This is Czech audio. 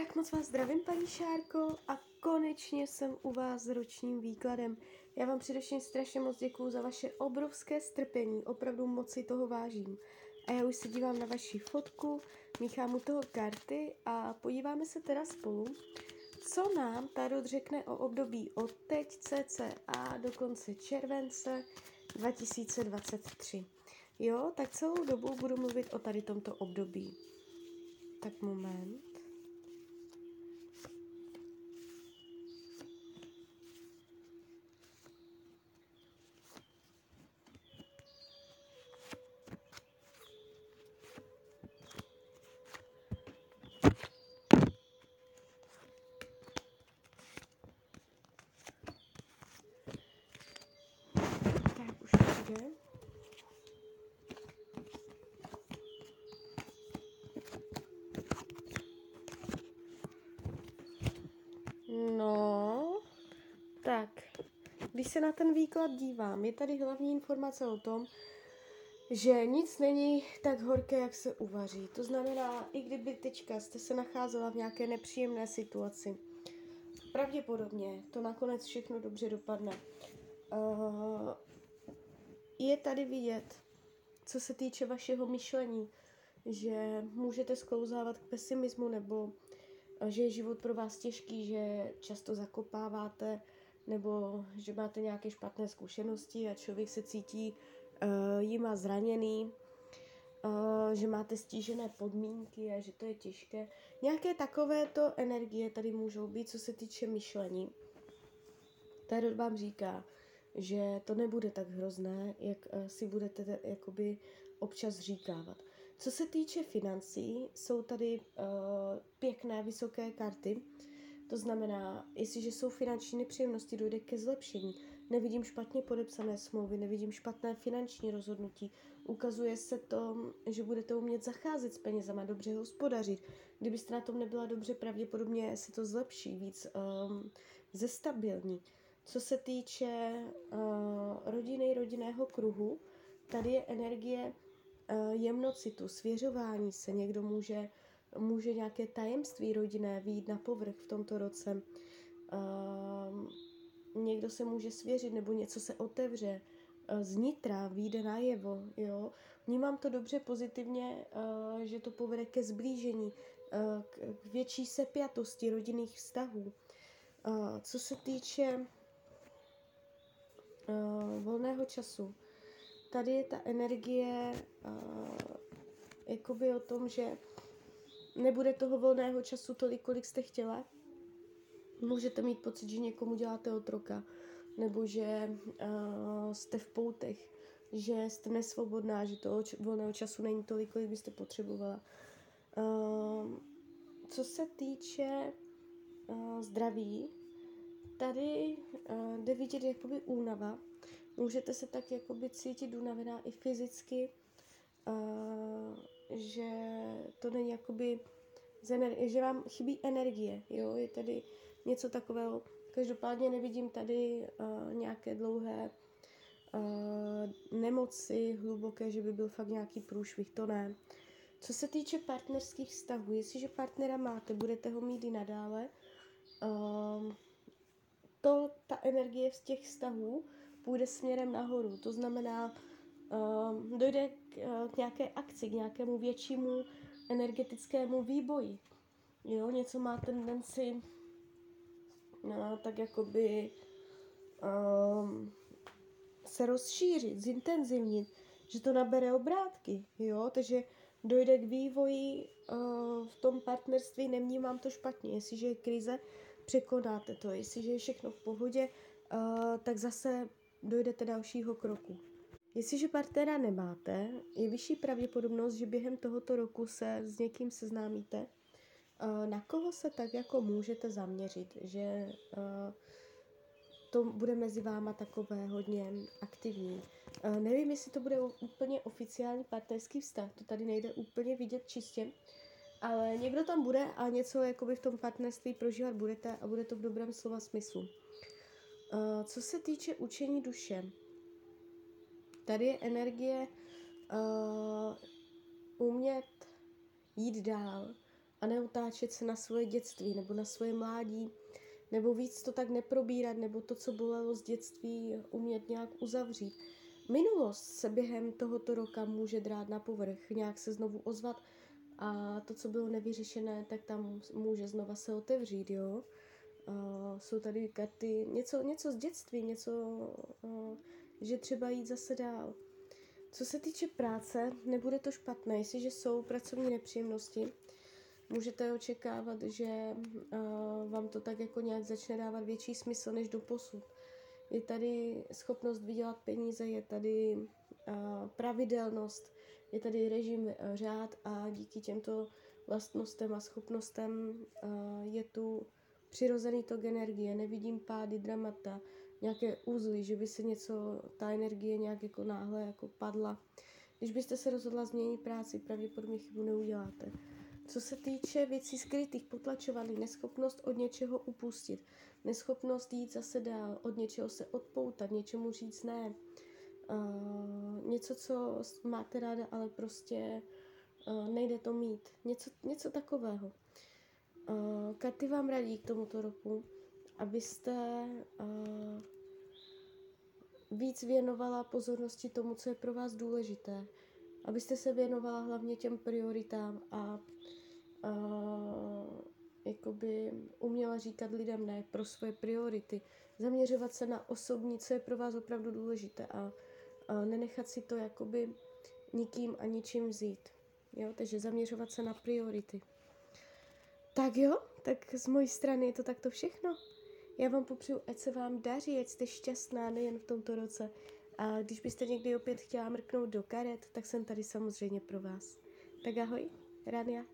Tak moc vás zdravím, paní Šárko, a konečně jsem u vás s ročním výkladem. Já vám především strašně moc děkuju za vaše obrovské strpení, opravdu moc si toho vážím. A já už se dívám na vaši fotku, míchám u toho karty a podíváme se teda spolu, co nám Tarot řekne o období od teď cca do konce července 2023. Jo, tak celou dobu budu mluvit o tady tomto období. Tak moment. Tak už to jde. No, tak, když se na ten výklad dívám, je tady hlavní informace o tom, že nic není tak horké, jak se uvaří. To znamená, i kdyby teďka jste se nacházela v nějaké nepříjemné situaci, pravděpodobně to nakonec všechno dobře dopadne. Uh, je tady vidět, co se týče vašeho myšlení, že můžete sklouzávat k pesimismu nebo eh, že je život pro vás těžký, že často zakopáváte nebo že máte nějaké špatné zkušenosti a člověk se cítí uh, jima zraněný, uh, že máte stížené podmínky a že to je těžké. Nějaké takovéto energie tady můžou být, co se týče myšlení. Tarot vám říká, že to nebude tak hrozné, jak uh, si budete te, jakoby občas říkávat. Co se týče financí, jsou tady uh, pěkné vysoké karty. To znamená, jestliže jsou finanční nepříjemnosti, dojde ke zlepšení. Nevidím špatně podepsané smlouvy, nevidím špatné finanční rozhodnutí. Ukazuje se to, že budete umět zacházet s penězama, dobře hospodařit. Kdybyste na tom nebyla dobře, pravděpodobně se to zlepší, víc um, zestabilní. Co se týče uh, rodiny, rodinného kruhu, tady je energie uh, jemnocitu, svěřování se. Někdo může, může nějaké tajemství rodinné výjít na povrch v tomto roce. Uh, někdo se může svěřit nebo něco se otevře. Uh, znitra vyjde najevo. Jo? Vnímám to dobře pozitivně, uh, že to povede ke zblížení, uh, k, větší sepjatosti rodinných vztahů. Co se týče volného času. Tady je ta energie jakoby o tom, že nebude toho volného času tolik, kolik jste chtěla. Můžete mít pocit, že někomu děláte otroka, nebo že uh, jste v poutech, že jste nesvobodná, že toho č- volného času není tolik, kolik byste potřebovala. Uh, co se týče uh, zdraví, tady uh, jde vidět jakoby únava. Můžete se tak jakoby cítit unavená i fyzicky, uh, že to není jakoby, ener- že vám chybí energie, jo, je tady něco takového. Každopádně nevidím tady uh, nějaké dlouhé uh, nemoci hluboké, že by byl fakt nějaký průšvih, to ne. Co se týče partnerských vztahů, jestliže partnera máte, budete ho mít i nadále. Uh, to, ta energie z těch vztahů půjde směrem nahoru. To znamená, dojde k, uh, k nějaké akci, k nějakému většímu energetickému výboji. Jo, něco má tendenci no, tak jakoby um, se rozšířit, zintenzivnit, že to nabere obrátky, jo, takže dojde k vývoji uh, v tom partnerství, nemnímám to špatně, jestliže je krize, překonáte to. Jestliže je všechno v pohodě, uh, tak zase dojdete dalšího kroku. Jestliže partnera nemáte, je vyšší pravděpodobnost, že během tohoto roku se s někým seznámíte. Uh, na koho se tak jako můžete zaměřit, že uh, to bude mezi váma takové hodně aktivní. Uh, nevím, jestli to bude úplně oficiální partnerský vztah, to tady nejde úplně vidět čistě, ale někdo tam bude a něco jakoby v tom partnerství prožívat budete a bude to v dobrém slova smyslu. Co se týče učení duše, tady je energie uh, umět jít dál, a neutáčet se na svoje dětství nebo na svoje mládí, nebo víc to tak neprobírat, nebo to, co bolelo z dětství, umět nějak uzavřít. Minulost se během tohoto roka může drát na povrch, nějak se znovu ozvat a to, co bylo nevyřešené, tak tam může znova se otevřít, jo. Uh, jsou tady karty, něco, něco z dětství, něco, uh, že třeba jít zase dál. Co se týče práce, nebude to špatné, jestliže jsou pracovní nepříjemnosti, můžete očekávat, že uh, vám to tak jako nějak začne dávat větší smysl než do posud. Je tady schopnost vydělat peníze, je tady uh, pravidelnost, je tady režim, uh, řád a díky těmto vlastnostem a schopnostem je tu přirozený tok energie, nevidím pády, dramata, nějaké úzly, že by se něco, ta energie nějak jako náhle jako padla. Když byste se rozhodla změnit práci, pravděpodobně chybu neuděláte. Co se týče věcí skrytých, potlačovaných, neschopnost od něčeho upustit, neschopnost jít zase dál, od něčeho se odpoutat, něčemu říct ne, uh, něco, co máte ráda, ale prostě uh, nejde to mít, něco, něco takového. Uh, karty vám radí k tomuto roku, abyste uh, víc věnovala pozornosti tomu, co je pro vás důležité. Abyste se věnovala hlavně těm prioritám a uh, jakoby uměla říkat lidem ne pro svoje priority. Zaměřovat se na osobní, co je pro vás opravdu důležité a, a nenechat si to jakoby nikým a ničím vzít. Jo? Takže zaměřovat se na priority. Tak jo, tak z mojí strany je to takto všechno. Já vám popřeju, ať se vám daří, ať jste šťastná nejen v tomto roce. A když byste někdy opět chtěla mrknout do karet, tak jsem tady samozřejmě pro vás. Tak ahoj, Rania.